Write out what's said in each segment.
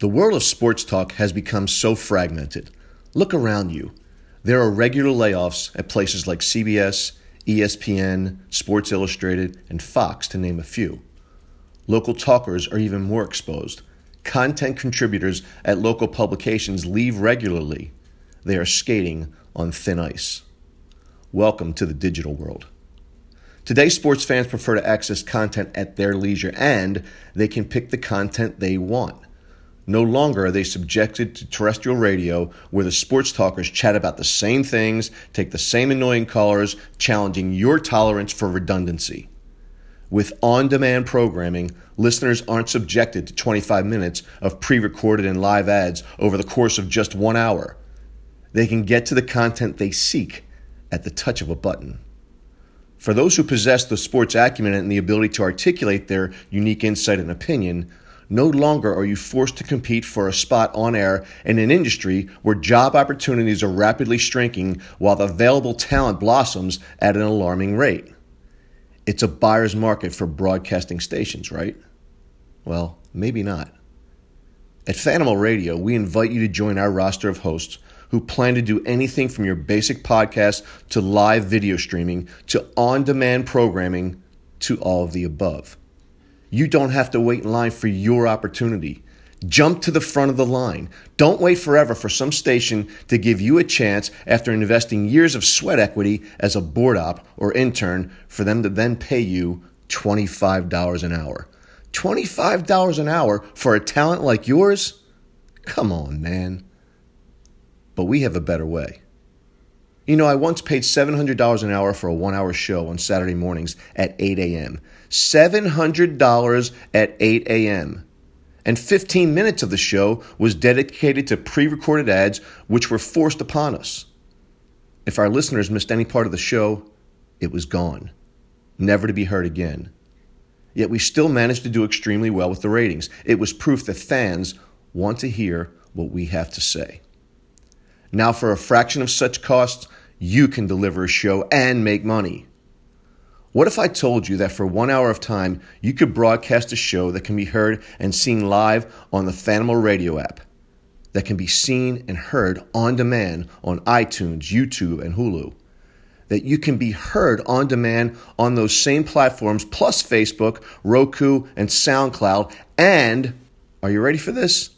The world of sports talk has become so fragmented. Look around you. There are regular layoffs at places like CBS, ESPN, Sports Illustrated, and Fox, to name a few. Local talkers are even more exposed. Content contributors at local publications leave regularly. They are skating on thin ice. Welcome to the digital world. Today, sports fans prefer to access content at their leisure and they can pick the content they want. No longer are they subjected to terrestrial radio where the sports talkers chat about the same things, take the same annoying callers, challenging your tolerance for redundancy. With on demand programming, listeners aren't subjected to 25 minutes of pre recorded and live ads over the course of just one hour. They can get to the content they seek at the touch of a button. For those who possess the sports acumen and the ability to articulate their unique insight and opinion, no longer are you forced to compete for a spot on air in an industry where job opportunities are rapidly shrinking while the available talent blossoms at an alarming rate. It's a buyer's market for broadcasting stations, right? Well, maybe not. At Fanimal Radio, we invite you to join our roster of hosts who plan to do anything from your basic podcast to live video streaming to on demand programming to all of the above. You don't have to wait in line for your opportunity. Jump to the front of the line. Don't wait forever for some station to give you a chance after investing years of sweat equity as a board op or intern for them to then pay you $25 an hour. $25 an hour for a talent like yours? Come on, man. But we have a better way. You know, I once paid $700 an hour for a one hour show on Saturday mornings at 8 a.m. $700 at 8 a.m. And 15 minutes of the show was dedicated to pre recorded ads, which were forced upon us. If our listeners missed any part of the show, it was gone, never to be heard again. Yet we still managed to do extremely well with the ratings. It was proof that fans want to hear what we have to say. Now, for a fraction of such costs, you can deliver a show and make money. What if I told you that for one hour of time, you could broadcast a show that can be heard and seen live on the Fanimal Radio app, that can be seen and heard on demand on iTunes, YouTube, and Hulu, that you can be heard on demand on those same platforms, plus Facebook, Roku, and SoundCloud, and are you ready for this?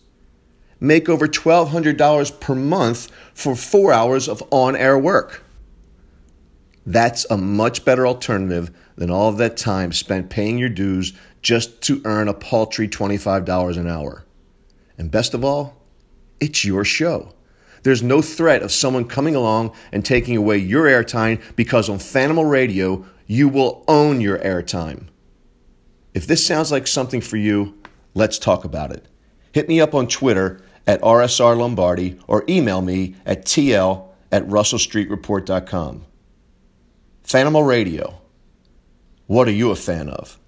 Make over $1,200 per month for four hours of on air work. That's a much better alternative than all of that time spent paying your dues just to earn a paltry $25 an hour. And best of all, it's your show. There's no threat of someone coming along and taking away your airtime because on Fanimal Radio, you will own your airtime. If this sounds like something for you, let's talk about it. Hit me up on Twitter at RSR Lombardi or email me at tl at russellstreetreport.com. Fanimal Radio. What are you a fan of?